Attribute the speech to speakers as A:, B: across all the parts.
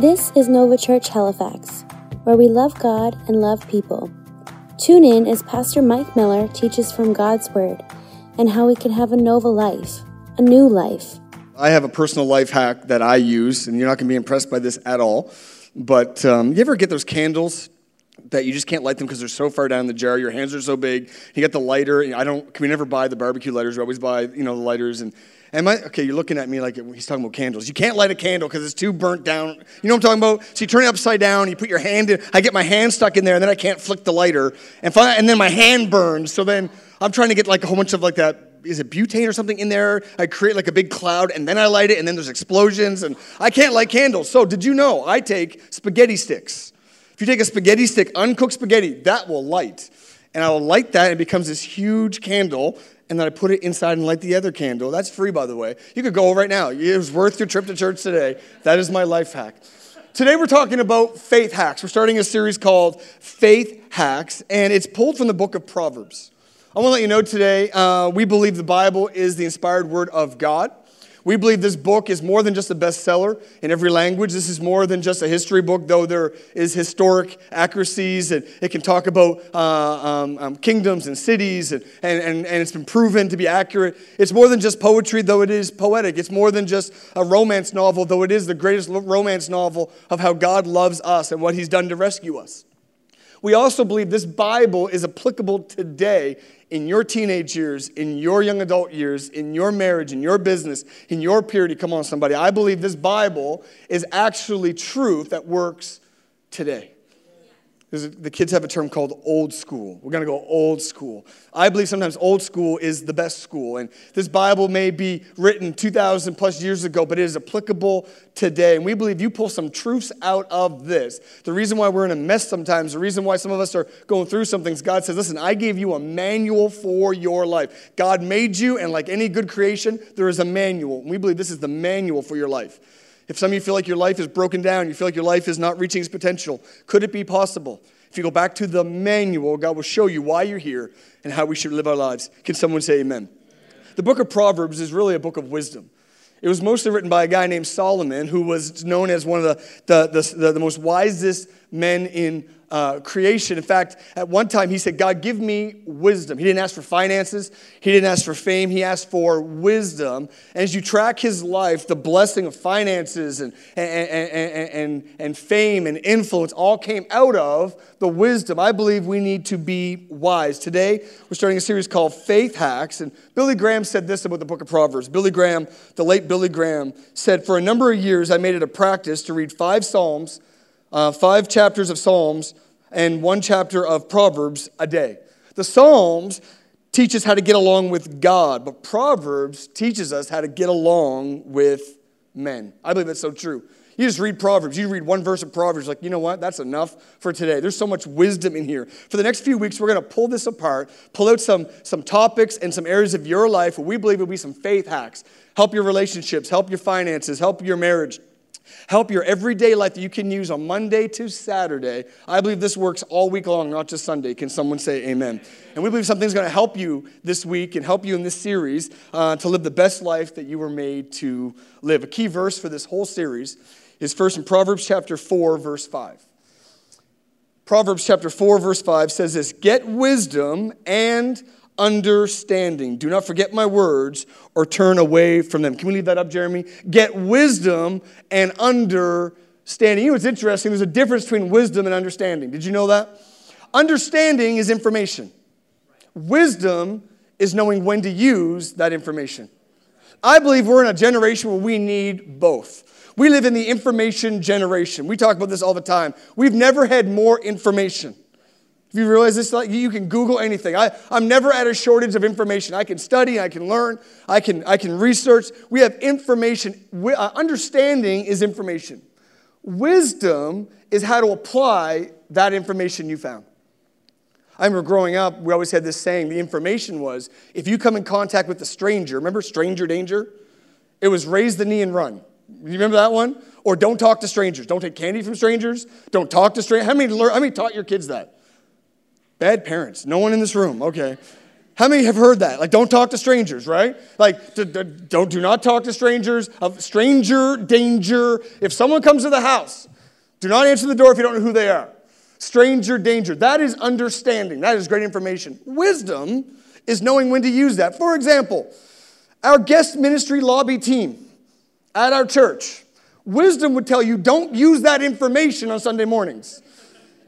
A: This is Nova Church Halifax, where we love God and love people. Tune in as Pastor Mike Miller teaches from God's Word and how we can have a Nova life, a new life.
B: I have a personal life hack that I use, and you're not going to be impressed by this at all. But um, you ever get those candles that you just can't light them because they're so far down in the jar? Your hands are so big. You get the lighter. I don't. Can we never buy the barbecue lighters? We always buy, you know, the lighters and. Am I okay? You're looking at me like he's talking about candles. You can't light a candle because it's too burnt down. You know what I'm talking about? So you turn it upside down. You put your hand in. I get my hand stuck in there, and then I can't flick the lighter, and finally, and then my hand burns. So then I'm trying to get like a whole bunch of like that is it butane or something in there? I create like a big cloud and then I light it and then there's explosions and I can't light candles. So, did you know I take spaghetti sticks? If you take a spaghetti stick, uncooked spaghetti, that will light. And I will light that and it becomes this huge candle and then I put it inside and light the other candle. That's free, by the way. You could go right now. It was worth your trip to church today. That is my life hack. Today we're talking about faith hacks. We're starting a series called Faith Hacks, and it's pulled from the book of Proverbs. I want to let you know today, uh, we believe the Bible is the inspired word of God. We believe this book is more than just a bestseller in every language. This is more than just a history book, though there is historic accuracies and it can talk about uh, um, um, kingdoms and cities, and, and, and, and it's been proven to be accurate. It's more than just poetry, though it is poetic. It's more than just a romance novel, though it is the greatest romance novel of how God loves us and what He's done to rescue us. We also believe this Bible is applicable today in your teenage years, in your young adult years, in your marriage, in your business, in your purity. Come on, somebody. I believe this Bible is actually truth that works today the kids have a term called old school. We're going to go old school. I believe sometimes old school is the best school. And this Bible may be written 2,000 plus years ago, but it is applicable today. And we believe you pull some truths out of this. The reason why we're in a mess sometimes, the reason why some of us are going through some things, God says, listen, I gave you a manual for your life. God made you, and like any good creation, there is a manual. And we believe this is the manual for your life. If some of you feel like your life is broken down, you feel like your life is not reaching its potential, could it be possible? If you go back to the manual, God will show you why you're here and how we should live our lives. Can someone say amen? The book of Proverbs is really a book of wisdom. It was mostly written by a guy named Solomon, who was known as one of the, the, the, the most wisest men in uh, creation. In fact, at one time he said, God, give me wisdom. He didn't ask for finances, he didn't ask for fame, he asked for wisdom. And as you track his life, the blessing of finances and, and, and, and, and fame and influence all came out of the wisdom. I believe we need to be wise. Today, we're starting a series called Faith Hacks. And Billy Graham said this about the book of Proverbs. Billy Graham, the late Billy Graham, said, For a number of years, I made it a practice to read five Psalms uh, five chapters of Psalms and one chapter of Proverbs a day. The Psalms teach us how to get along with God, but Proverbs teaches us how to get along with men. I believe that's so true. You just read Proverbs. You read one verse of Proverbs, like, you know what? That's enough for today. There's so much wisdom in here. For the next few weeks, we're going to pull this apart, pull out some, some topics and some areas of your life where we believe will be some faith hacks. Help your relationships, help your finances, help your marriage, Help your everyday life that you can use on Monday to Saturday. I believe this works all week long, not just Sunday. Can someone say amen? And we believe something's going to help you this week and help you in this series uh, to live the best life that you were made to live. A key verse for this whole series is first in Proverbs chapter 4, verse 5. Proverbs chapter 4, verse 5 says this Get wisdom and understanding. Do not forget my words or turn away from them. Can we leave that up, Jeremy? Get wisdom and understanding. You know interesting? There's a difference between wisdom and understanding. Did you know that? Understanding is information, wisdom is knowing when to use that information. I believe we're in a generation where we need both. We live in the information generation. We talk about this all the time. We've never had more information. If you realize this, like you can Google anything. I, I'm never at a shortage of information. I can study, I can learn, I can, I can research. We have information. We, uh, understanding is information. Wisdom is how to apply that information you found. I remember growing up, we always had this saying the information was if you come in contact with a stranger, remember stranger danger? It was raise the knee and run. You remember that one? Or don't talk to strangers. Don't take candy from strangers. Don't talk to strangers. How many, how many taught your kids that? Bad parents. No one in this room. Okay. How many have heard that? Like, don't talk to strangers, right? Like, don't do not talk to strangers. Of stranger danger. If someone comes to the house Do not answer the door if you don't know who they are. Stranger danger. That is understanding. That is great information. Wisdom is knowing when to use that. For example, our guest ministry lobby team at our church, wisdom would tell you don't use that information on Sunday mornings.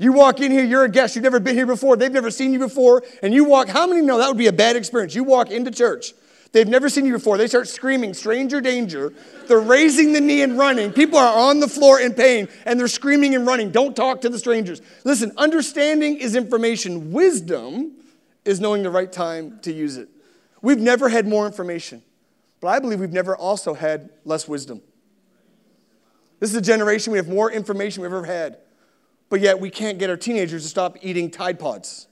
B: You walk in here, you're a guest, you've never been here before, they've never seen you before, and you walk, how many know that would be a bad experience? You walk into church, they've never seen you before, they start screaming, stranger danger, they're raising the knee and running. People are on the floor in pain, and they're screaming and running. Don't talk to the strangers. Listen, understanding is information, wisdom is knowing the right time to use it. We've never had more information, but I believe we've never also had less wisdom. This is a generation we have more information we've ever had but yet we can't get our teenagers to stop eating Tide Pods.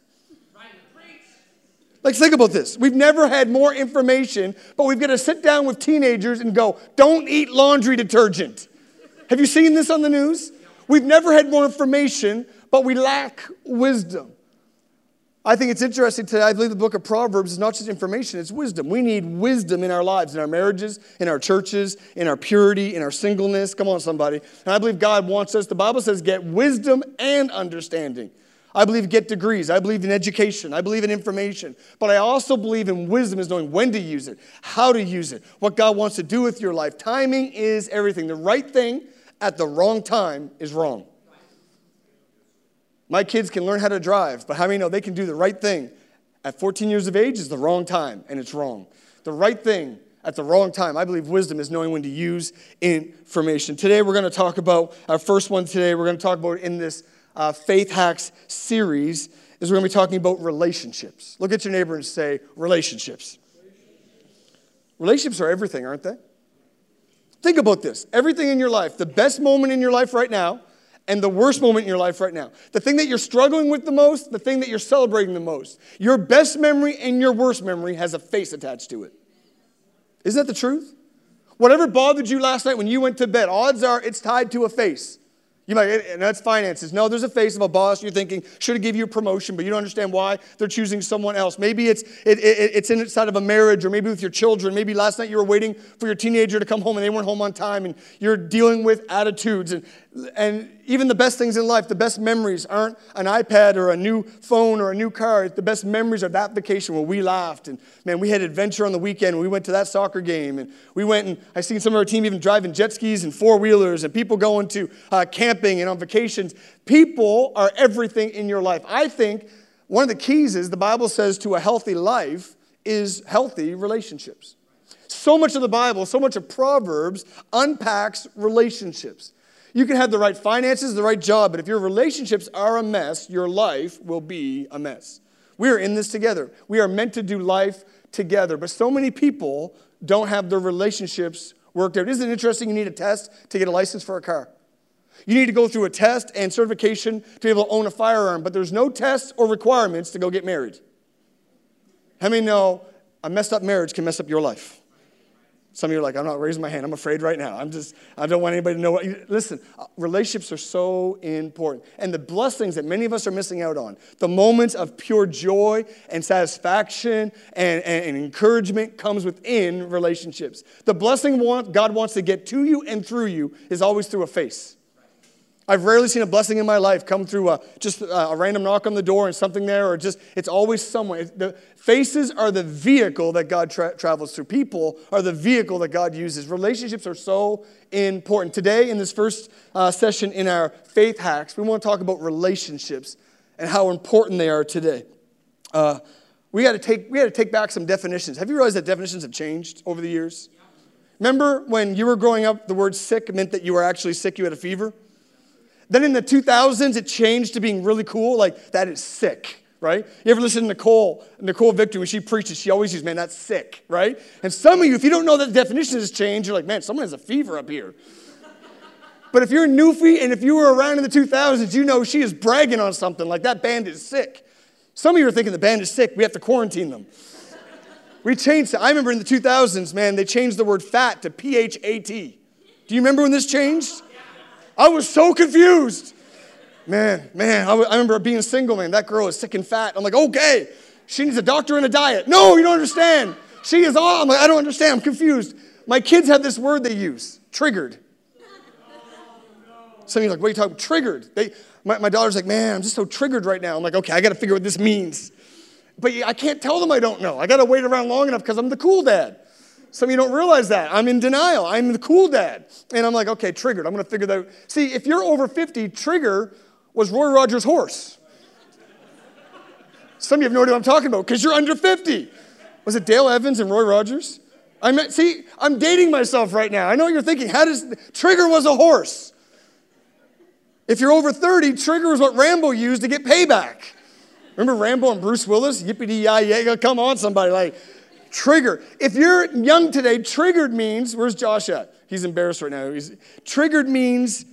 B: Like, think about this. We've never had more information, but we've got to sit down with teenagers and go, don't eat laundry detergent. Have you seen this on the news? We've never had more information, but we lack wisdom. I think it's interesting today. I believe the book of Proverbs is not just information, it's wisdom. We need wisdom in our lives, in our marriages, in our churches, in our purity, in our singleness. Come on, somebody. And I believe God wants us, the Bible says, get wisdom and understanding. I believe get degrees. I believe in education. I believe in information. But I also believe in wisdom is knowing when to use it, how to use it, what God wants to do with your life. Timing is everything. The right thing at the wrong time is wrong. My kids can learn how to drive, but how many know they can do the right thing at 14 years of age is the wrong time, and it's wrong. The right thing at the wrong time. I believe wisdom is knowing when to use information. Today, we're going to talk about our first one today. We're going to talk about in this uh, Faith Hacks series is we're going to be talking about relationships. Look at your neighbor and say, relationships. Relationships are everything, aren't they? Think about this. Everything in your life, the best moment in your life right now, and the worst moment in your life right now. The thing that you're struggling with the most, the thing that you're celebrating the most. Your best memory and your worst memory has a face attached to it. Isn't that the truth? Whatever bothered you last night when you went to bed, odds are it's tied to a face. You might, and that's finances. No, there's a face of a boss. You're thinking should have give you a promotion, but you don't understand why they're choosing someone else. Maybe it's it, it, it's inside of a marriage, or maybe with your children. Maybe last night you were waiting for your teenager to come home and they weren't home on time, and you're dealing with attitudes and and even the best things in life, the best memories aren't an iPad or a new phone or a new car. The best memories are that vacation where we laughed and man, we had adventure on the weekend. We went to that soccer game and we went and I seen some of our team even driving jet skis and four wheelers and people going to uh, camping and on vacations. People are everything in your life. I think one of the keys is the Bible says to a healthy life is healthy relationships. So much of the Bible, so much of Proverbs unpacks relationships. You can have the right finances, the right job, but if your relationships are a mess, your life will be a mess. We are in this together. We are meant to do life together, but so many people don't have their relationships worked out. Isn't it interesting? You need a test to get a license for a car. You need to go through a test and certification to be able to own a firearm, but there's no tests or requirements to go get married. How many know a messed up marriage can mess up your life? Some of you are like, I'm not raising my hand. I'm afraid right now. I'm just, I don't want anybody to know what. You, Listen, uh, relationships are so important. And the blessings that many of us are missing out on, the moments of pure joy and satisfaction and, and, and encouragement comes within relationships. The blessing God wants to get to you and through you is always through a face. I've rarely seen a blessing in my life come through a, just a, random knock on the door and something there, or just, it's always someone. The faces are the vehicle that God tra- travels through. People are the vehicle that God uses. Relationships are so important. Today, in this first uh, session in our faith hacks, we want to talk about relationships and how important they are today. Uh, we got to take we got to take back some definitions. Have you realized that definitions have changed over the years? Remember when you were growing up, the word sick meant that you were actually sick, you had a fever? Then in the 2000s, it changed to being really cool. Like, that is sick, right? You ever listen to Nicole, Nicole Victor, when she preaches, she always uses, man, that's sick, right? And some of you, if you don't know that the definition has changed, you're like, man, someone has a fever up here. But if you're a newfie and if you were around in the 2000s, you know she is bragging on something like that band is sick. Some of you are thinking the band is sick, we have to quarantine them. we changed it. I remember in the 2000s, man, they changed the word fat to P H A T. Do you remember when this changed? I was so confused. Man, man, I, remember being single, man. That girl is sick and fat. I'm like, okay, she needs a doctor and a diet. No, you don't understand. She is all. I'm like, I don't understand. I'm confused. My kids have this word they use triggered. some of you are like, what are you talking Triggered. They, my, my daughter's like, man, I'm just so triggered right now. I'm like, okay, I got to figure what this means. But I can't tell them I don't know. I got to wait around long enough because I'm the cool dad. Some of you don't realize that. I'm in denial. I'm the cool dad. And I'm like, okay, triggered. I'm going to figure that out. See, if you're over 50, trigger was Roy Rogers' horse. Some of you have no idea what I'm talking about because you're under 50. Was it Dale Evans and Roy Rogers? I mean, see, I'm dating myself right now. I know what you're thinking. How does trigger was a horse? If you're over 30, trigger is what Rambo used to get payback. Remember Rambo and Bruce Willis? Yippee dee yay! Come on, somebody! Like trigger. If you're young today, triggered means where's Josh at? He's embarrassed right now. He's, triggered means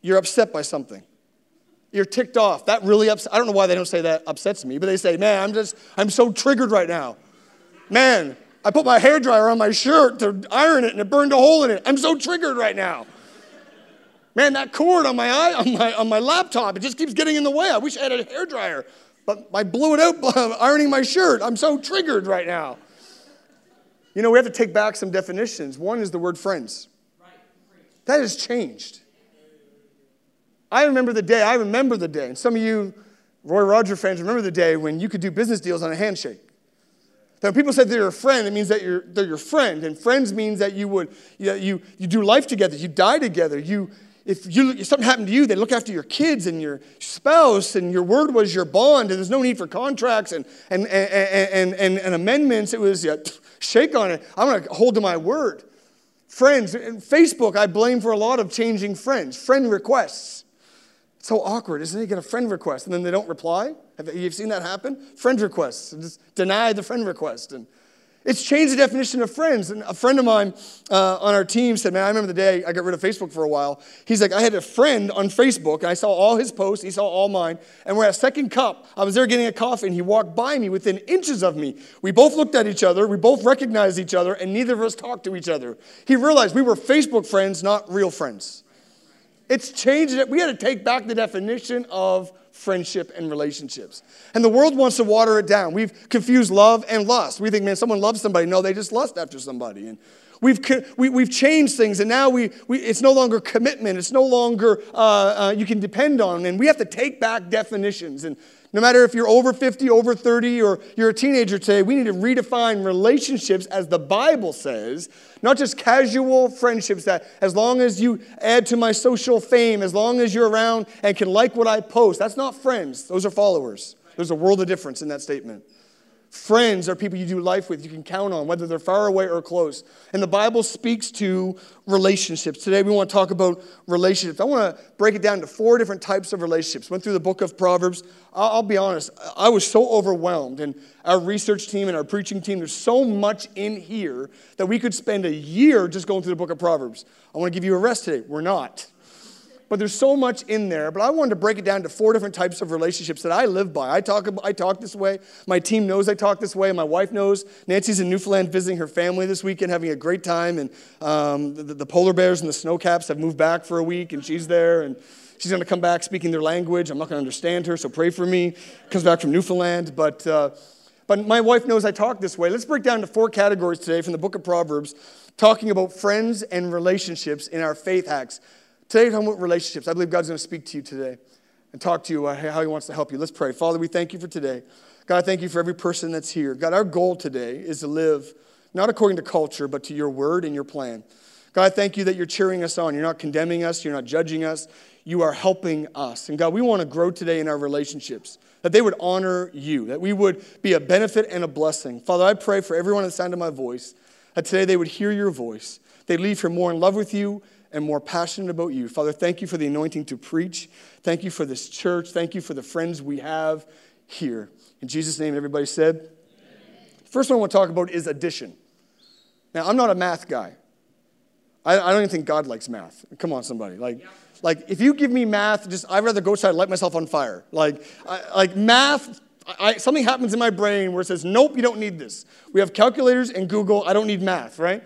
B: you're upset by something. You're ticked off. That really upset. I don't know why they don't say that upsets me, but they say, "Man, I'm just I'm so triggered right now." Man, I put my hair dryer on my shirt to iron it and it burned a hole in it. I'm so triggered right now. Man, that cord on my eye, on my on my laptop, it just keeps getting in the way. I wish I had a hair dryer, but I blew it out ironing my shirt. I'm so triggered right now. You know, we have to take back some definitions. One is the word friends. That has changed. I remember the day, I remember the day, and some of you Roy Roger fans remember the day when you could do business deals on a handshake. That when people said they're a friend, it means that you're, they're your friend. And friends means that you would, you, you, you do life together, you die together. You, if, you, if something happened to you, they look after your kids and your spouse, and your word was your bond, and there's no need for contracts and, and, and, and, and amendments. It was, yeah, shake on it. I'm going to hold to my word. Friends, Facebook, I blame for a lot of changing friends, friend requests. So awkward, isn't it? You get a friend request and then they don't reply. Have you seen that happen? Friend requests, just deny the friend request. And it's changed the definition of friends. And a friend of mine uh, on our team said, Man, I remember the day I got rid of Facebook for a while. He's like, I had a friend on Facebook, and I saw all his posts, he saw all mine, and we're at Second Cup. I was there getting a coffee, and he walked by me within inches of me. We both looked at each other, we both recognized each other, and neither of us talked to each other. He realized we were Facebook friends, not real friends. It's changed it. We had to take back the definition of friendship and relationships. And the world wants to water it down. We've confused love and lust. We think, man, someone loves somebody. No, they just lust after somebody. And we've, we, have we have changed things, and now we, we, it's no longer commitment. It's no longer uh, uh, you can depend on. And we have to take back definitions. And no matter if you're over 50, over 30, or you're a teenager today, we need to redefine relationships as the Bible says, not just casual friendships that as long as you add to my social fame, as long as you're around and can like what I post, that's not friends, those are followers. There's a world of difference in that statement. Friends are people you do life with, you can count on, whether they're far away or close. And the Bible speaks to relationships. Today we want to talk about relationships. I want to break it down to four different types of relationships. Went through the book of Proverbs. I'll be honest, I was so overwhelmed. And our research team and our preaching team, there's so much in here that we could spend a year just going through the book of Proverbs. I want to give you a rest today. We're not but there's so much in there. But I wanted to break it down to four different types of relationships that I live by. I talk, I talk this way. My team knows I talk this way. My wife knows. Nancy's in Newfoundland visiting her family this weekend, having a great time. And um, the, the, polar bears and the snow caps have moved back for a week, and she's there. And she's going to come back speaking their language. I'm not going to understand her, so pray for me. Comes back from Newfoundland. But, uh, but my wife knows I talk this way. Let's break down to four categories today from the book of Proverbs, talking about friends and relationships in our faith hacks. Today, talking about relationships. I believe God's going to speak to you today and talk to you how He wants to help you. Let's pray. Father, we thank you for today. God, I thank you for every person that's here. God, our goal today is to live not according to culture, but to your word and your plan. God, I thank you that you're cheering us on. You're not condemning us, you're not judging us, you are helping us. And God, we want to grow today in our relationships, that they would honor you, that we would be a benefit and a blessing. Father, I pray for everyone at the sound of my voice, that today they would hear your voice. They'd leave here more in love with you and more passionate about you. Father, thank you for the anointing to preach. Thank you for this church. Thank you for the friends we have here. In Jesus' name, everybody said. Amen. First one I want to talk about is addition. Now, I'm not a math guy. I, I don't even think God likes math. Come on, somebody. Like, yeah. like if you give me math, just I'd rather go outside and light myself on fire. Like, I, like math I, something happens in my brain where it says, nope, you don't need this. We have calculators and Google. I don't need math, right?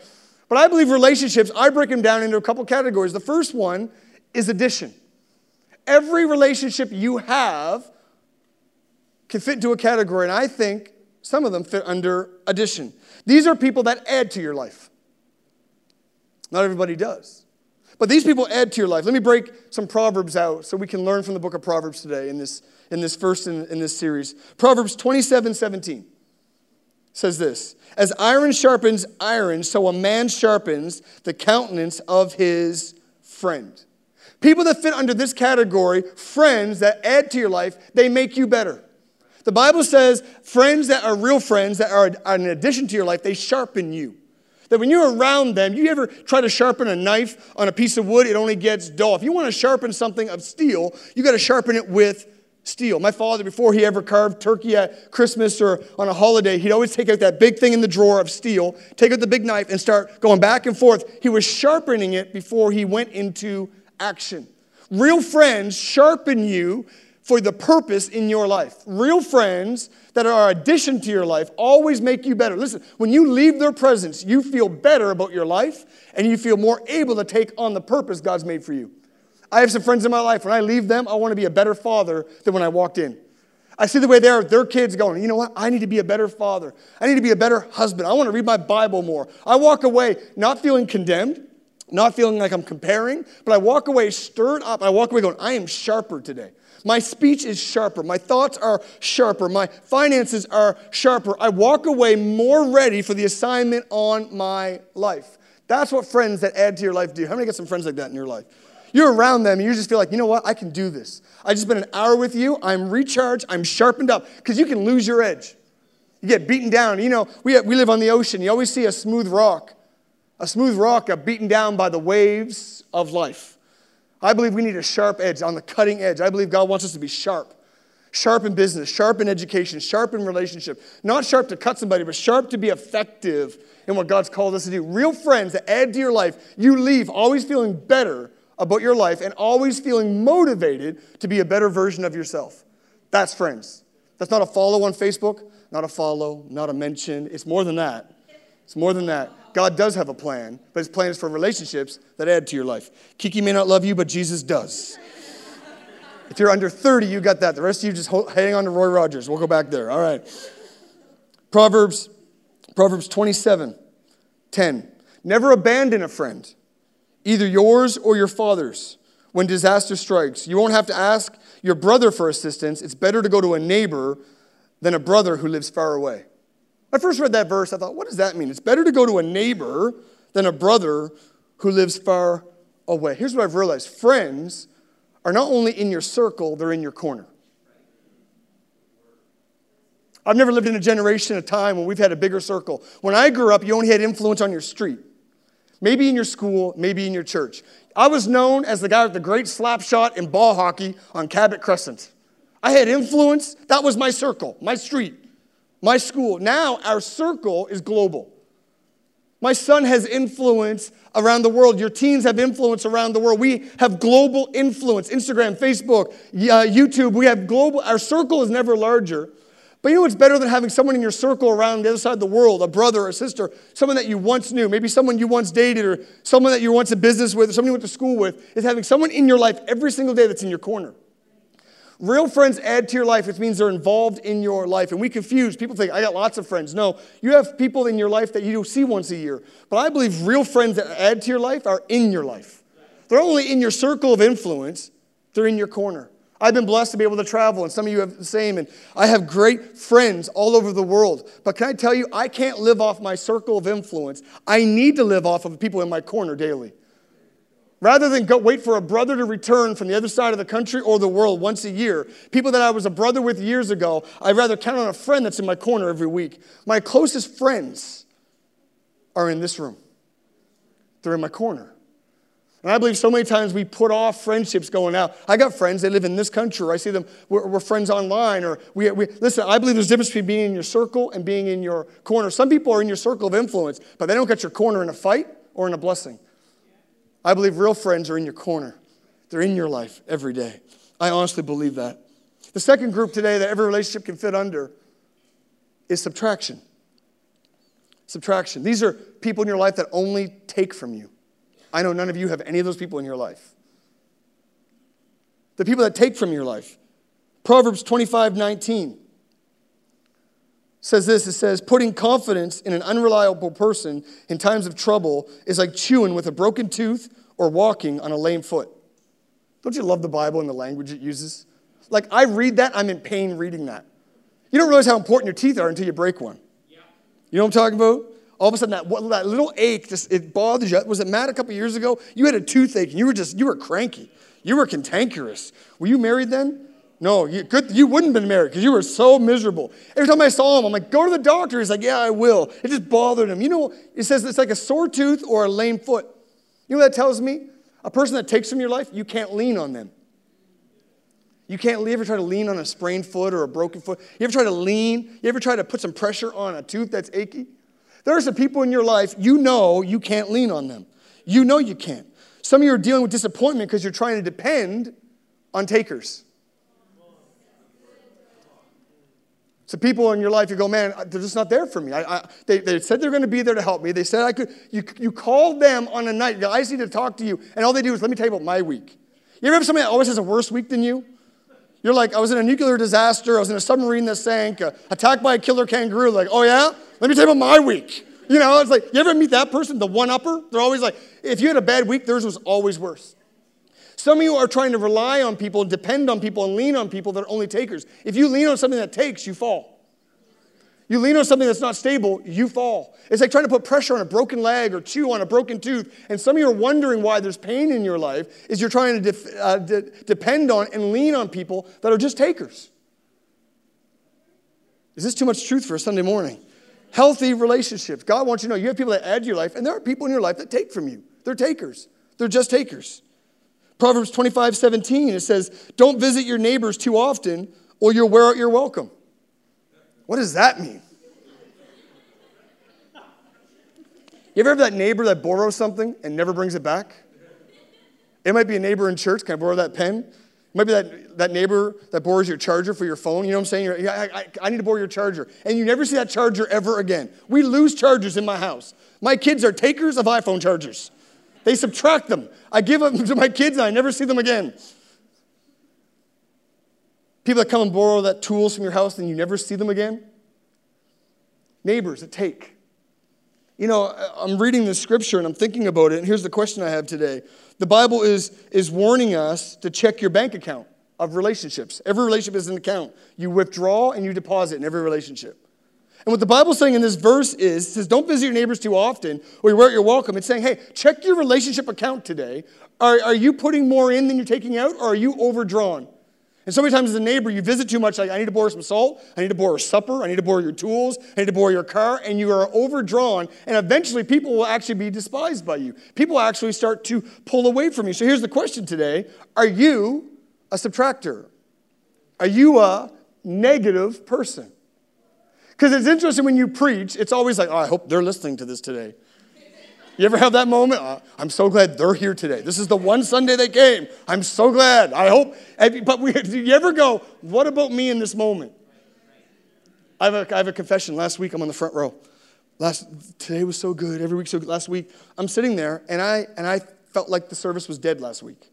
B: But I believe relationships, I break them down into a couple categories. The first one is addition. Every relationship you have can fit into a category, and I think some of them fit under addition. These are people that add to your life. Not everybody does. But these people add to your life. Let me break some Proverbs out so we can learn from the book of Proverbs today in this, in this first in, in this series. Proverbs 27 17 says this As iron sharpens iron, so a man sharpens the countenance of his friend. People that fit under this category, friends that add to your life, they make you better. The Bible says friends that are real friends, that are an addition to your life, they sharpen you. That when you're around them, you ever try to sharpen a knife on a piece of wood, it only gets dull. If you want to sharpen something of steel, you got to sharpen it with steel. My father, before he ever carved turkey at Christmas or on a holiday, he'd always take out that big thing in the drawer of steel, take out the big knife, and start going back and forth. He was sharpening it before he went into action. Real friends sharpen you for the purpose in your life. Real friends that are addition to your life always make you better. Listen, when you leave their presence, you feel better about your life and you feel more able to take on the purpose God's made for you. I have some friends in my life. When I leave them, I want to be a better father than when I walked in. I see the way they're, their kids going, you know what? I need to be a better father. I need to be a better husband. I want to read my Bible more. I walk away not feeling condemned, not feeling like I'm comparing, but I walk away stirred up. I walk away going, I am sharper today. My speech is sharper. My thoughts are sharper. My finances are sharper. I walk away more ready for the assignment on my life. That's what friends that add to your life do. How many got some friends like that in your life? You're around them and you just feel like, you know what? I can do this. I just spent an hour with you. I'm recharged. I'm sharpened up because you can lose your edge. You get beaten down. You know, we, we live on the ocean. You always see a smooth rock. A smooth rock got beaten down by the waves of life. I believe we need a sharp edge on the cutting edge. I believe God wants us to be sharp. Sharp in business, sharp in education, sharp in relationship. Not sharp to cut somebody, but sharp to be effective in what God's called us to do. Real friends that add to your life, you leave always feeling better about your life and always feeling motivated to be a better version of yourself. That's friends. That's not a follow on Facebook, not a follow, not a mention. It's more than that. It's more than that. God does have a plan, but his plan is for relationships that add to your life. Kiki may not love you, but Jesus does. if you're under 30, you got that. The rest of you just hang on to Roy Rogers. We'll go back there. All right. Proverbs, Proverbs 27, 10. Never abandon a friend either yours or your father's, when disaster strikes. You won't have to ask your brother for assistance. It's better to go to a neighbor than a brother who lives far away. I first read that verse, I thought, what does that mean? It's better to go to a neighbor than a brother who lives far away. Here's what I've realized friends are not only in your circle, they're in your corner. I've never lived in a generation, a time when we've had a bigger circle. When I grew up, you only had influence on your street. Maybe in your school, maybe in your church. I was known as the guy with the great slap shot in ball hockey on Cabot Crescent. I had influence. That was my circle, my street, my school. Now our circle is global. My son has influence around the world. Your teens have influence around the world. We have global influence. Instagram, Facebook, uh, YouTube. We have global. Our circle is never larger. But you know what's better than having someone in your circle around the other side of the world, a brother or a sister, someone that you once knew, maybe someone you once dated, or someone that you were once in business with, or someone you went to school with, is having someone in your life every single day that's in your corner. Real friends add to your life, which means they're involved in your life. And we confuse. People think, I got lots of friends. No, you have people in your life that you see once a year. But I believe real friends that add to your life are in your life. They're only in your circle of influence, they're in your corner. I've been blessed to be able to travel, and some of you have the same. And I have great friends all over the world. But can I tell you, I can't live off my circle of influence. I need to live off of people in my corner daily. Rather than go wait for a brother to return from the other side of the country or the world once a year, people that I was a brother with years ago, I'd rather count on a friend that's in my corner every week. My closest friends are in this room, they're in my corner. And I believe so many times we put off friendships going out. I got friends, they live in this country, or I see them, we're, we're friends online, or we, we, listen, I believe there's a difference between being in your circle and being in your corner. Some people are in your circle of influence, but they don't get your corner in a fight or in a blessing. I believe real friends are in your corner, they're in your life every day. I honestly believe that. The second group today that every relationship can fit under is subtraction. Subtraction. These are people in your life that only take from you. I know none of you have any of those people in your life. The people that take from your life. Proverbs 25 19 says this it says, putting confidence in an unreliable person in times of trouble is like chewing with a broken tooth or walking on a lame foot. Don't you love the Bible and the language it uses? Like, I read that, I'm in pain reading that. You don't realize how important your teeth are until you break one. You know what I'm talking about? All of a sudden, that, that little ache, just, it bothers you. Was it Matt a couple years ago? You had a toothache and you were just, you were cranky. You were cantankerous. Were you married then? No, you, good, you wouldn't have been married because you were so miserable. Every time I saw him, I'm like, go to the doctor. He's like, yeah, I will. It just bothered him. You know, it says it's like a sore tooth or a lame foot. You know what that tells me? A person that takes from your life, you can't lean on them. You can't ever try to lean on a sprained foot or a broken foot? You ever try to lean? You ever try to put some pressure on a tooth that's achy? There are some people in your life, you know you can't lean on them. You know you can't. Some of you are dealing with disappointment because you're trying to depend on takers. So people in your life, you go, man, they're just not there for me. I, I, they, they said they're going to be there to help me. They said I could. You, you called them on a night. I just need to talk to you. And all they do is, let me tell you about my week. You ever have somebody that always has a worse week than you? You're like, I was in a nuclear disaster. I was in a submarine that sank, uh, attacked by a killer kangaroo. Like, oh yeah? Let me tell you about my week. You know, it's like, you ever meet that person, the one upper? They're always like, if you had a bad week, theirs was always worse. Some of you are trying to rely on people, depend on people, and lean on people that are only takers. If you lean on something that takes, you fall. You lean on something that's not stable, you fall. It's like trying to put pressure on a broken leg or chew on a broken tooth. And some of you are wondering why there's pain in your life, is you're trying to def- uh, de- depend on and lean on people that are just takers. Is this too much truth for a Sunday morning? Healthy relationships. God wants you to know you have people that add to your life, and there are people in your life that take from you. They're takers, they're just takers. Proverbs 25, 17, it says, Don't visit your neighbors too often, or you'll wear out your welcome. What does that mean? You ever have that neighbor that borrows something and never brings it back? It might be a neighbor in church. Can I borrow that pen? It might be that, that neighbor that borrows your charger for your phone. You know what I'm saying? You're, I, I, I need to borrow your charger. And you never see that charger ever again. We lose chargers in my house. My kids are takers of iPhone chargers. They subtract them. I give them to my kids and I never see them again. People that come and borrow that tools from your house and you never see them again. Neighbors that take. You know, I'm reading this scripture and I'm thinking about it, and here's the question I have today. The Bible is, is warning us to check your bank account of relationships. Every relationship is an account. You withdraw and you deposit in every relationship. And what the Bible's saying in this verse is, says, don't visit your neighbors too often, or you weren't you're welcome. It's saying, hey, check your relationship account today. Are, are you putting more in than you're taking out, or are you overdrawn? And so many times as a neighbor, you visit too much, like, I need to borrow some salt, I need to borrow supper, I need to borrow your tools, I need to borrow your car, and you are overdrawn, and eventually people will actually be despised by you. People actually start to pull away from you. So here's the question today Are you a subtractor? Are you a negative person? Because it's interesting when you preach, it's always like, oh, I hope they're listening to this today. You ever have that moment? Uh, I'm so glad they're here today. This is the one Sunday they came. I'm so glad. I hope. But we, do you ever go, what about me in this moment? I have, a, I have a confession. Last week, I'm on the front row. Last, today was so good. Every week so good. Last week, I'm sitting there, and I, and I felt like the service was dead last week.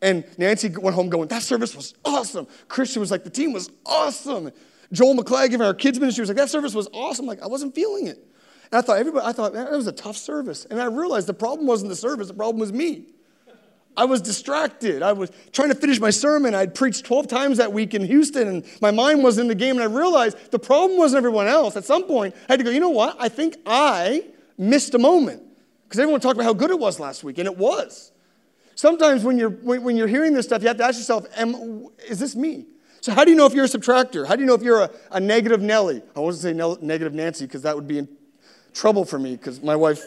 B: And Nancy went home going, that service was awesome. Christian was like, the team was awesome. Joel McClegg in our kids ministry was like, that service was awesome. Like, I wasn't feeling it. And I thought, everybody, I thought, that was a tough service. And I realized the problem wasn't the service, the problem was me. I was distracted. I was trying to finish my sermon. I'd preached 12 times that week in Houston, and my mind was in the game. And I realized the problem wasn't everyone else. At some point, I had to go, you know what? I think I missed a moment. Because everyone talked about how good it was last week, and it was. Sometimes when you're, when, you're hearing this stuff, you have to ask yourself, Am, is this me? So, how do you know if you're a subtractor? How do you know if you're a, a negative Nelly? I wasn't saying negative Nancy because that would be trouble for me because my wife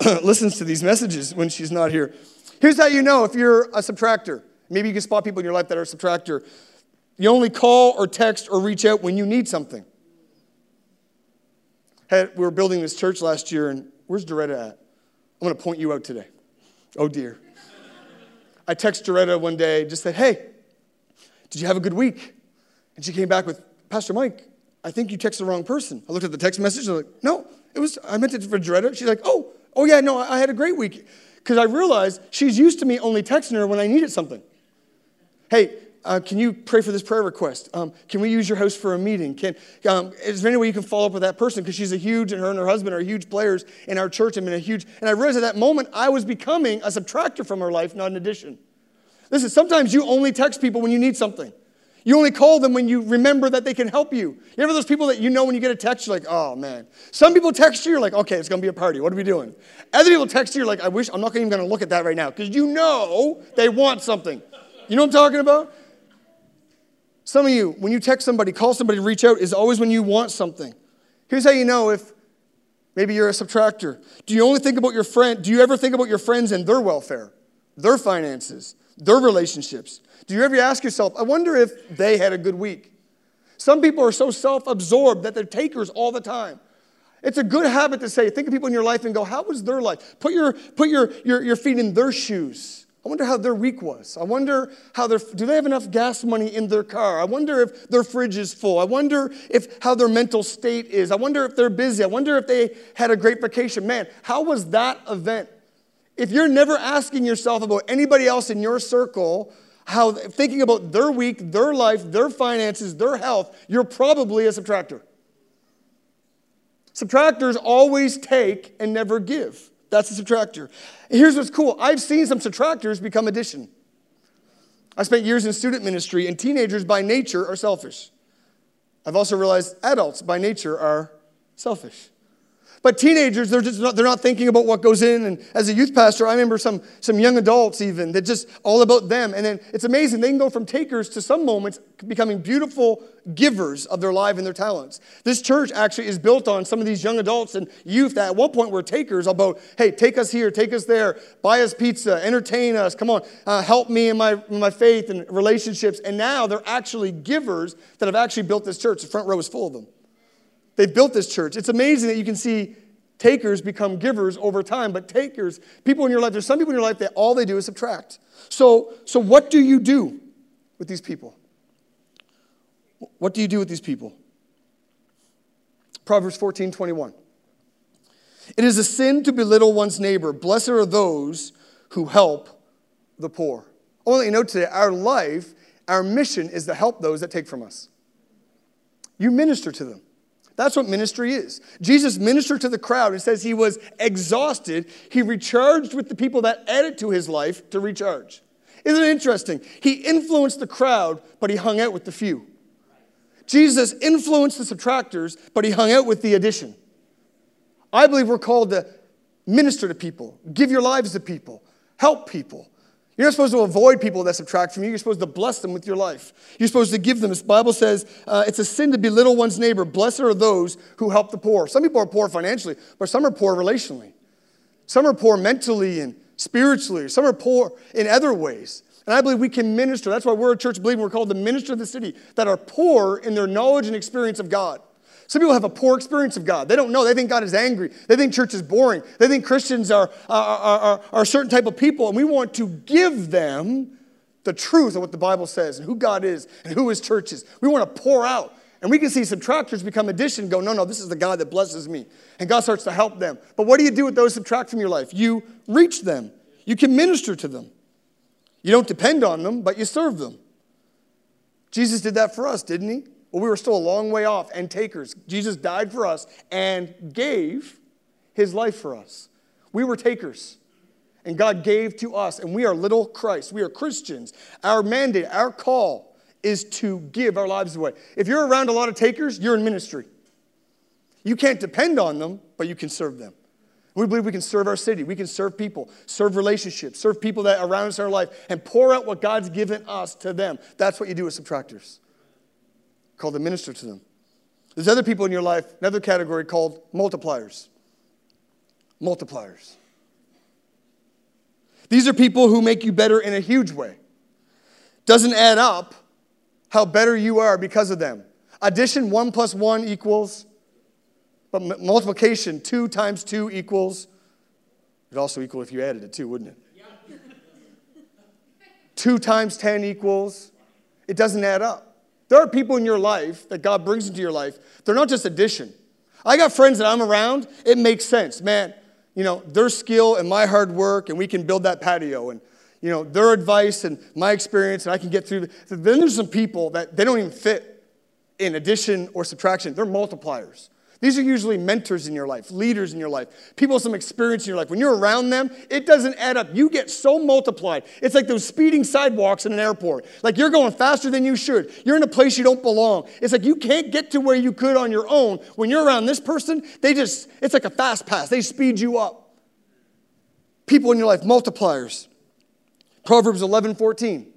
B: listens to these messages when she's not here. Here's how you know if you're a subtractor. Maybe you can spot people in your life that are a subtractor. You only call or text or reach out when you need something. Hey, we were building this church last year, and where's Doretta at? I'm going to point you out today. Oh, dear. I text Doretta one day, just said, hey, did you have a good week? And she came back with, Pastor Mike, I think you texted the wrong person. I looked at the text message and I was like, no, it was, I meant it for Doretta. She's like, oh, oh yeah, no, I had a great week. Because I realized she's used to me only texting her when I needed something. Hey, uh, can you pray for this prayer request? Um, can we use your house for a meeting? Can, um, is there any way you can follow up with that person? Because she's a huge, and her and her husband are huge players in our church. I mean, a huge, and I realized at that moment I was becoming a subtractor from her life, not an addition. Listen, sometimes you only text people when you need something. You only call them when you remember that they can help you. You ever those people that you know when you get a text, you're like, oh man. Some people text you, you're like, okay, it's gonna be a party. What are we doing? Other people text you, you're like, I wish I'm not even gonna look at that right now, because you know they want something. You know what I'm talking about? Some of you, when you text somebody, call somebody, to reach out, is always when you want something. Here's how you know if maybe you're a subtractor. Do you only think about your friend? Do you ever think about your friends and their welfare, their finances, their relationships? Do you ever ask yourself, I wonder if they had a good week? Some people are so self absorbed that they're takers all the time. It's a good habit to say, think of people in your life and go, how was their life? Put your, put your, your, your feet in their shoes. I wonder how their week was. I wonder how their, do they have enough gas money in their car? I wonder if their fridge is full. I wonder if how their mental state is. I wonder if they're busy. I wonder if they had a great vacation. Man, how was that event? If you're never asking yourself about anybody else in your circle, how thinking about their week, their life, their finances, their health, you're probably a subtractor. Subtractors always take and never give. That's a subtractor. Here's what's cool I've seen some subtractors become addition. I spent years in student ministry, and teenagers by nature are selfish. I've also realized adults by nature are selfish. But teenagers, they're just not, they're not thinking about what goes in. And as a youth pastor, I remember some, some young adults even that just all about them. And then it's amazing. They can go from takers to some moments becoming beautiful givers of their life and their talents. This church actually is built on some of these young adults and youth that at one point were takers about, hey, take us here, take us there, buy us pizza, entertain us, come on, uh, help me in my, in my faith and relationships. And now they're actually givers that have actually built this church. The front row is full of them. They've built this church. It's amazing that you can see takers become givers over time, but takers, people in your life, there's some people in your life that all they do is subtract. So, so what do you do with these people? What do you do with these people? Proverbs 14, 21. It is a sin to belittle one's neighbor. Blessed are those who help the poor. I want to let you know today, our life, our mission is to help those that take from us. You minister to them. That's what ministry is. Jesus ministered to the crowd and says he was exhausted. He recharged with the people that added to his life to recharge. Isn't it interesting? He influenced the crowd, but he hung out with the few. Jesus influenced the subtractors, but he hung out with the addition. I believe we're called to minister to people, give your lives to people, help people. You're not supposed to avoid people that subtract from you. You're supposed to bless them with your life. You're supposed to give them. The Bible says uh, it's a sin to belittle one's neighbor. Blessed are those who help the poor. Some people are poor financially, but some are poor relationally. Some are poor mentally and spiritually. Some are poor in other ways. And I believe we can minister. That's why we're a church believing we're called the minister of the city that are poor in their knowledge and experience of God. Some people have a poor experience of God. They don't know. They think God is angry. They think church is boring. They think Christians are, are, are, are, a certain type of people, and we want to give them the truth of what the Bible says and who God is and who His church is. We want to pour out. And we can see subtractors become addition go, no, no, this is the God that blesses me. And God starts to help them. But what do you do with those subtract from your life? You reach them, you can minister to them. You don't depend on them, but you serve them. Jesus did that for us, didn't he? Well, we were still a long way off and takers. Jesus died for us and gave his life for us. We were takers. And God gave to us, and we are little Christ. We are Christians. Our mandate, our call is to give our lives away. If you're around a lot of takers, you're in ministry. You can't depend on them, but you can serve them. We believe we can serve our city. We can serve people, serve relationships, serve people that around us in our life, and pour out what God's given us to them. That's what you do with subtractors called to minister to them. There's other people in your life, another category called multipliers. Multipliers. These are people who make you better in a huge way. Doesn't add up how better you are because of them. Addition, one plus one equals, but multiplication, two times two equals, it'd also equal if you added it too, wouldn't it? two times 10 equals, it doesn't add up. There are people in your life that God brings into your life. They're not just addition. I got friends that I'm around, it makes sense. Man, you know, their skill and my hard work, and we can build that patio. And, you know, their advice and my experience, and I can get through. Then there's some people that they don't even fit in addition or subtraction. They're multipliers. These are usually mentors in your life, leaders in your life, people with some experience in your life. When you're around them, it doesn't add up. You get so multiplied. It's like those speeding sidewalks in an airport. Like you're going faster than you should. You're in a place you don't belong. It's like you can't get to where you could on your own. When you're around this person, they just, it's like a fast pass. They speed you up. People in your life, multipliers. Proverbs 11 14.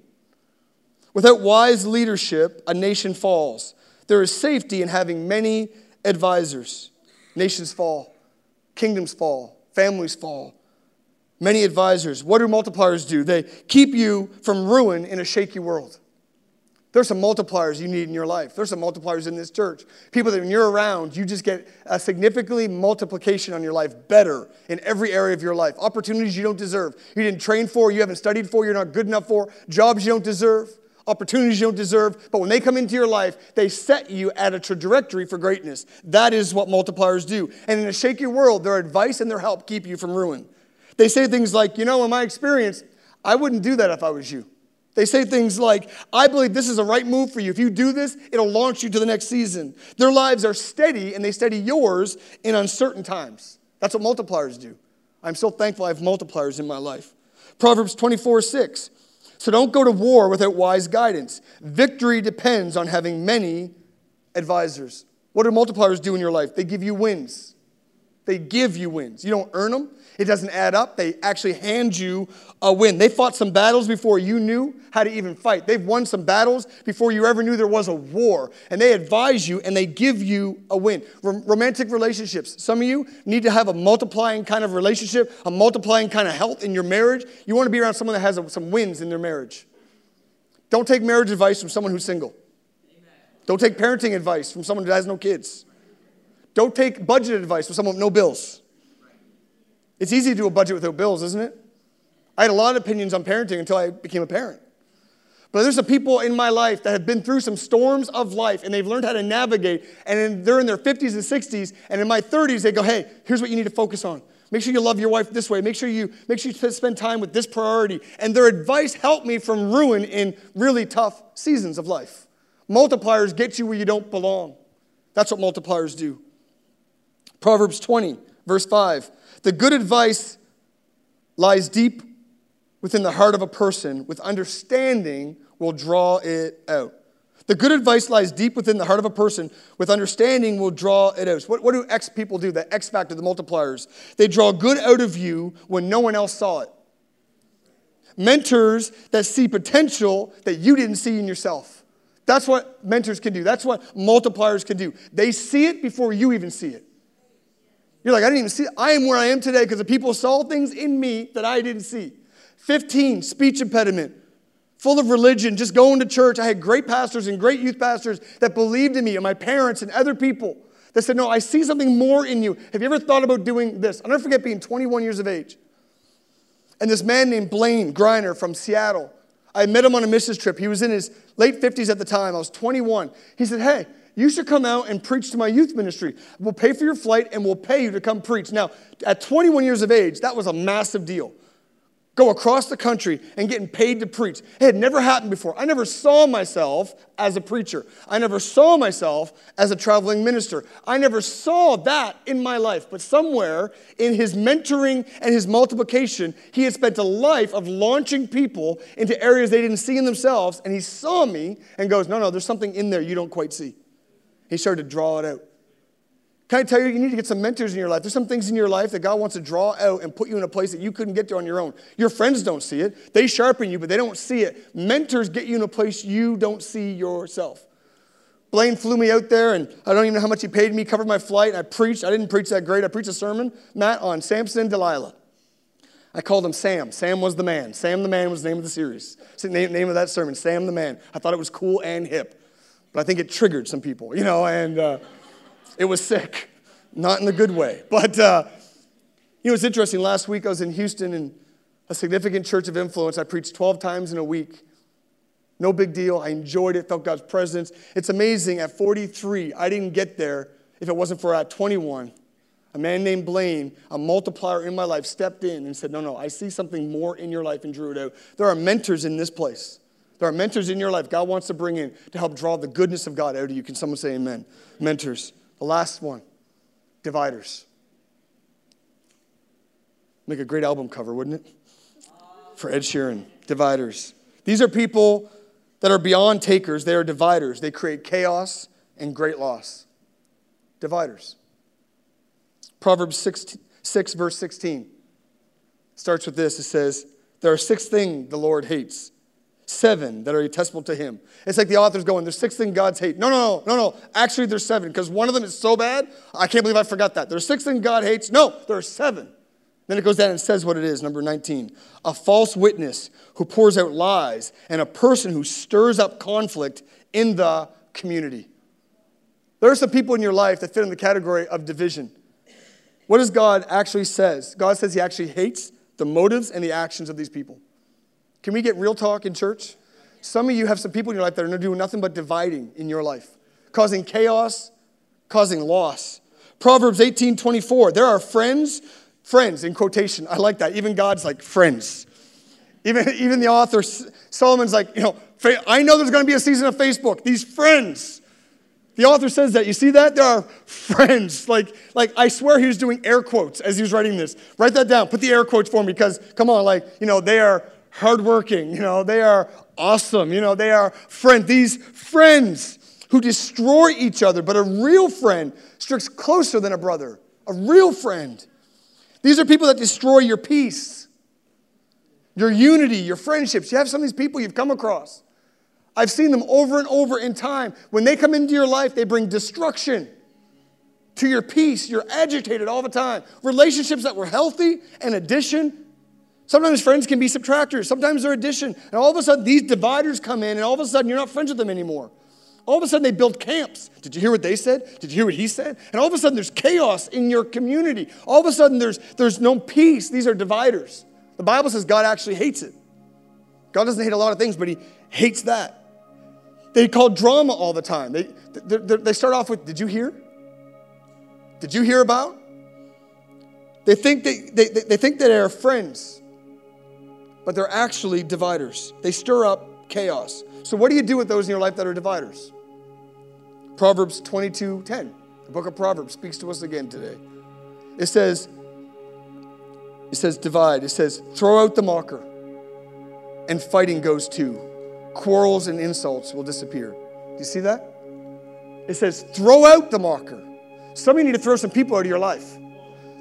B: Without wise leadership, a nation falls. There is safety in having many advisors. Nations fall, kingdoms fall, families fall. Many advisors. What do multipliers do? They keep you from ruin in a shaky world. There's some multipliers you need in your life. There's some multipliers in this church. People that when you're around, you just get a significantly multiplication on your life better in every area of your life. Opportunities you don't deserve. You didn't train for, you haven't studied for, you're not good enough for, jobs you don't deserve opportunities you don't deserve, but when they come into your life, they set you at a trajectory for greatness. That is what multipliers do. And in a shaky world, their advice and their help keep you from ruin. They say things like, you know, in my experience, I wouldn't do that if I was you. They say things like, I believe this is the right move for you. If you do this, it'll launch you to the next season. Their lives are steady and they steady yours in uncertain times. That's what multipliers do. I'm so thankful I have multipliers in my life. Proverbs 24 6. So don't go to war without wise guidance. Victory depends on having many advisors. What do multipliers do in your life? They give you wins. They give you wins. You don't earn them, it doesn't add up. They actually hand you a win. They fought some battles before you knew how to even fight. They've won some battles before you ever knew there was a war. And they advise you and they give you a win. romantic relationships. Some of you need to have a multiplying kind of relationship, a multiplying kind of health in your marriage. You want to be around someone that has some wins in their marriage. Don't take marriage advice from someone who's single. Don't take parenting advice from someone who has no kids. Don't take budget advice from someone with no bills. It's easy to do a budget without bills, isn't it? I had a lot of opinions on parenting until I became a parent. But there's some people in my life that have been through some storms of life and they've learned how to navigate. And they're in their 50s and 60s. And in my 30s, they go, hey, here's what you need to focus on. Make sure you love your wife this way. Make sure you make sure you spend time with this priority. And their advice helped me from ruin in really tough seasons of life. Multipliers get you where you don't belong. That's what multipliers do. Proverbs 20, verse 5. The good advice lies deep within the heart of a person, with understanding will draw it out. The good advice lies deep within the heart of a person, with understanding will draw it out. What, what do X people do? The X factor, the multipliers. They draw good out of you when no one else saw it. Mentors that see potential that you didn't see in yourself. That's what mentors can do. That's what multipliers can do. They see it before you even see it. You're like, I didn't even see. I am where I am today because the people saw things in me that I didn't see. 15, speech impediment, full of religion, just going to church. I had great pastors and great youth pastors that believed in me, and my parents and other people that said, No, I see something more in you. Have you ever thought about doing this? I'll never forget being 21 years of age. And this man named Blaine Griner from Seattle, I met him on a missions trip. He was in his late 50s at the time. I was 21. He said, Hey, you should come out and preach to my youth ministry. We'll pay for your flight and we'll pay you to come preach. Now, at 21 years of age, that was a massive deal. Go across the country and getting paid to preach. It had never happened before. I never saw myself as a preacher. I never saw myself as a traveling minister. I never saw that in my life. But somewhere in his mentoring and his multiplication, he had spent a life of launching people into areas they didn't see in themselves. And he saw me and goes, No, no, there's something in there you don't quite see. He started to draw it out. Can I tell you, you need to get some mentors in your life. There's some things in your life that God wants to draw out and put you in a place that you couldn't get to on your own. Your friends don't see it. They sharpen you, but they don't see it. Mentors get you in a place you don't see yourself. Blaine flew me out there, and I don't even know how much he paid me, covered my flight, and I preached. I didn't preach that great. I preached a sermon, Matt, on Samson and Delilah. I called him Sam. Sam was the man. Sam the man was the name of the series. It's the name, name of that sermon, Sam the man. I thought it was cool and hip but I think it triggered some people, you know, and uh, it was sick, not in the good way. But, uh, you know, it's interesting. Last week I was in Houston in a significant church of influence. I preached 12 times in a week. No big deal. I enjoyed it, felt God's presence. It's amazing. At 43, I didn't get there if it wasn't for at 21. a man named Blaine, a multiplier in my life, stepped in and said, No, no, I see something more in your life and drew it out. There are mentors in this place. There are mentors in your life God wants to bring in to help draw the goodness of God out of you. Can someone say amen? Mentors. The last one dividers. Make a great album cover, wouldn't it? For Ed Sheeran. Dividers. These are people that are beyond takers, they are dividers. They create chaos and great loss. Dividers. Proverbs 6, 6, verse 16 starts with this it says, There are six things the Lord hates, seven that are detestable to him. It's like the author's going, There's six things God's hate. No, no, no, no, no. Actually, there's seven because one of them is so bad, I can't believe I forgot that. There's six things God hates. No, there are seven. Then it goes down and says what it is, number 19. A false witness who pours out lies and a person who stirs up conflict in the community. There are some people in your life that fit in the category of division. What does God actually says? God says he actually hates the motives and the actions of these people. Can we get real talk in church? Some of you have some people in your life that are doing nothing but dividing in your life, causing chaos, causing loss. Proverbs 18 24. There are friends Friends, in quotation. I like that. Even God's like, friends. Even, even the author, Solomon's like, you know, I know there's going to be a season of Facebook. These friends. The author says that. You see that? There are friends. Like, like I swear he was doing air quotes as he was writing this. Write that down. Put the air quotes for me because, come on, like, you know, they are hardworking. You know, they are awesome. You know, they are friends. These friends who destroy each other, but a real friend sticks closer than a brother. A real friend. These are people that destroy your peace, your unity, your friendships. You have some of these people you've come across. I've seen them over and over in time. When they come into your life, they bring destruction to your peace. You're agitated all the time. Relationships that were healthy and addition. Sometimes friends can be subtractors, sometimes they're addition. And all of a sudden, these dividers come in, and all of a sudden, you're not friends with them anymore. All of a sudden, they build camps. Did you hear what they said? Did you hear what he said? And all of a sudden, there's chaos in your community. All of a sudden, there's, there's no peace. These are dividers. The Bible says God actually hates it. God doesn't hate a lot of things, but he hates that. They call drama all the time. They, they, they start off with, Did you hear? Did you hear about? They think they, they, they think that they're friends, but they're actually dividers. They stir up chaos. So, what do you do with those in your life that are dividers? Proverbs 22 10. The book of Proverbs speaks to us again today. It says, it says divide. It says throw out the mocker, and fighting goes too. Quarrels and insults will disappear. Do you see that? It says throw out the mocker. Some of you need to throw some people out of your life.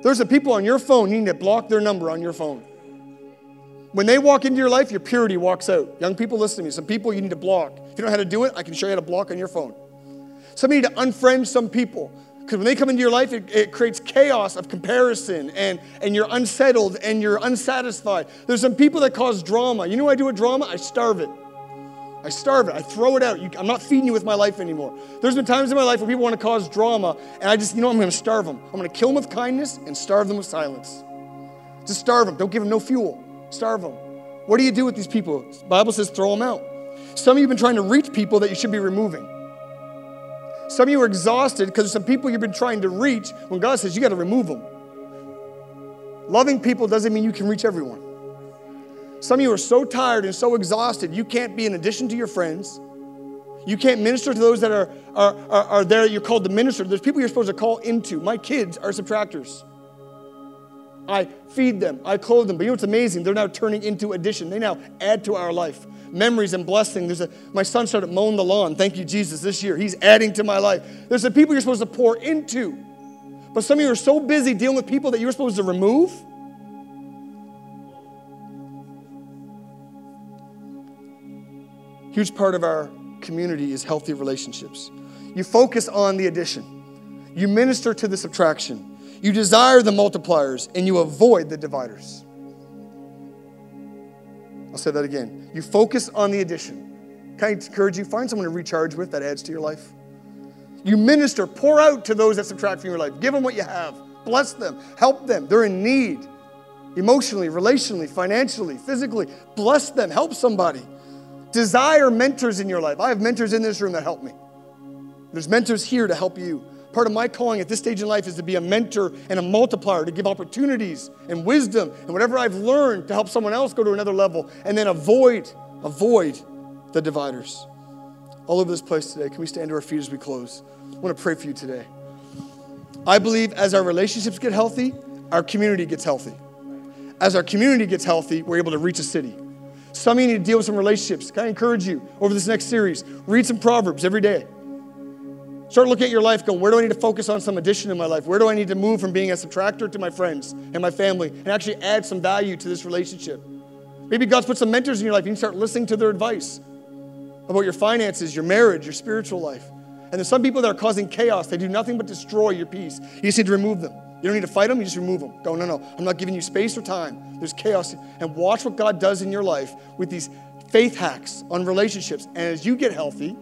B: There's some people on your phone, you need to block their number on your phone. When they walk into your life, your purity walks out. Young people, listen to me. Some people you need to block. If you don't know how to do it, I can show you how to block on your phone. Some need to unfriend some people. Because when they come into your life, it, it, creates chaos of comparison and, and you're unsettled and you're unsatisfied. There's some people that cause drama. You know what I do with drama? I starve it. I starve it. I throw it out. You, I'm not feeding you with my life anymore. There's been times in my life where people want to cause drama, and I just, you know, I'm going to starve them. I'm going to kill them with kindness and starve them with silence. Just starve them. Don't give them no fuel. Starve them. What do you do with these people? The Bible says throw them out. Some of you have been trying to reach people that you should be removing. Some of you are exhausted because some people you've been trying to reach when God says you got to remove them. Loving people doesn't mean you can reach everyone. Some of you are so tired and so exhausted, you can't be an addition to your friends. You can't minister to those that are, are, are, are there you're called to minister. There's people you're supposed to call into. My kids are subtractors. I feed them, I clothe them. But you know what's amazing? They're now turning into addition. They now add to our life. Memories and blessing. There's a my son started mowing the lawn. Thank you, Jesus, this year. He's adding to my life. There's the people you're supposed to pour into. But some of you are so busy dealing with people that you're supposed to remove. Huge part of our community is healthy relationships. You focus on the addition. You minister to the subtraction. You desire the multipliers and you avoid the dividers. I'll say that again. You focus on the addition. Can I encourage you? Find someone to recharge with that adds to your life. You minister, pour out to those that subtract from your life. Give them what you have. Bless them. Help them. They're in need. Emotionally, relationally, financially, physically. Bless them. Help somebody. Desire mentors in your life. I have mentors in this room that help me. There's mentors here to help you. Part of my calling at this stage in life is to be a mentor and a multiplier, to give opportunities and wisdom and whatever I've learned to help someone else go to another level and then avoid, avoid the dividers. All over this place today, can we stand to our feet as we close? I want to pray for you today. I believe as our relationships get healthy, our community gets healthy. As our community gets healthy, we're able to reach a city. Some of you need to deal with some relationships. Can I encourage you over this next series? Read some Proverbs every day. Start looking at your life, going, where do I need to focus on some addition in my life? Where do I need to move from being a subtractor to my friends and my family and actually add some value to this relationship? Maybe God's put some mentors in your life. You can start listening to their advice about your finances, your marriage, your spiritual life. And there's some people that are causing chaos. They do nothing but destroy your peace. You just need to remove them. You don't need to fight them, you just remove them. Go, no, no, I'm not giving you space or time. There's chaos. And watch what God does in your life with these faith hacks on relationships. And as you get healthy,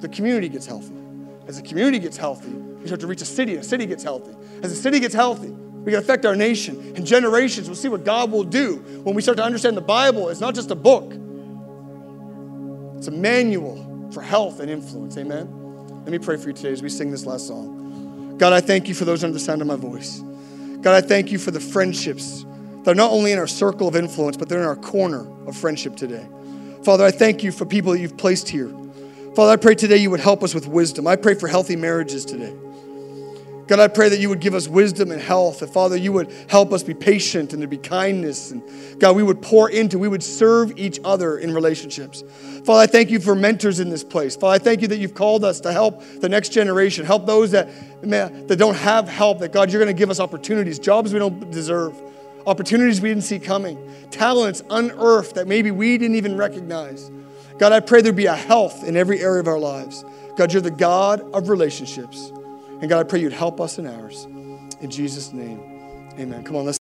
B: the community gets healthy. As the community gets healthy, we start to reach a city, and a city gets healthy. As the city gets healthy, we can affect our nation and generations. We'll see what God will do when we start to understand the Bible. It's not just a book, it's a manual for health and influence. Amen. Let me pray for you today as we sing this last song. God, I thank you for those under the sound of my voice. God, I thank you for the friendships that are not only in our circle of influence, but they're in our corner of friendship today. Father, I thank you for people that you've placed here. Father, I pray today you would help us with wisdom. I pray for healthy marriages today. God, I pray that you would give us wisdom and health. And Father, you would help us be patient and to be kindness. And God, we would pour into, we would serve each other in relationships. Father, I thank you for mentors in this place. Father, I thank you that you've called us to help the next generation, help those that, man, that don't have help, that God, you're going to give us opportunities, jobs we don't deserve, opportunities we didn't see coming, talents unearthed that maybe we didn't even recognize. God, I pray there be a health in every area of our lives. God, you're the God of relationships. And God, I pray you'd help us in ours. In Jesus' name, amen. Come on, let's.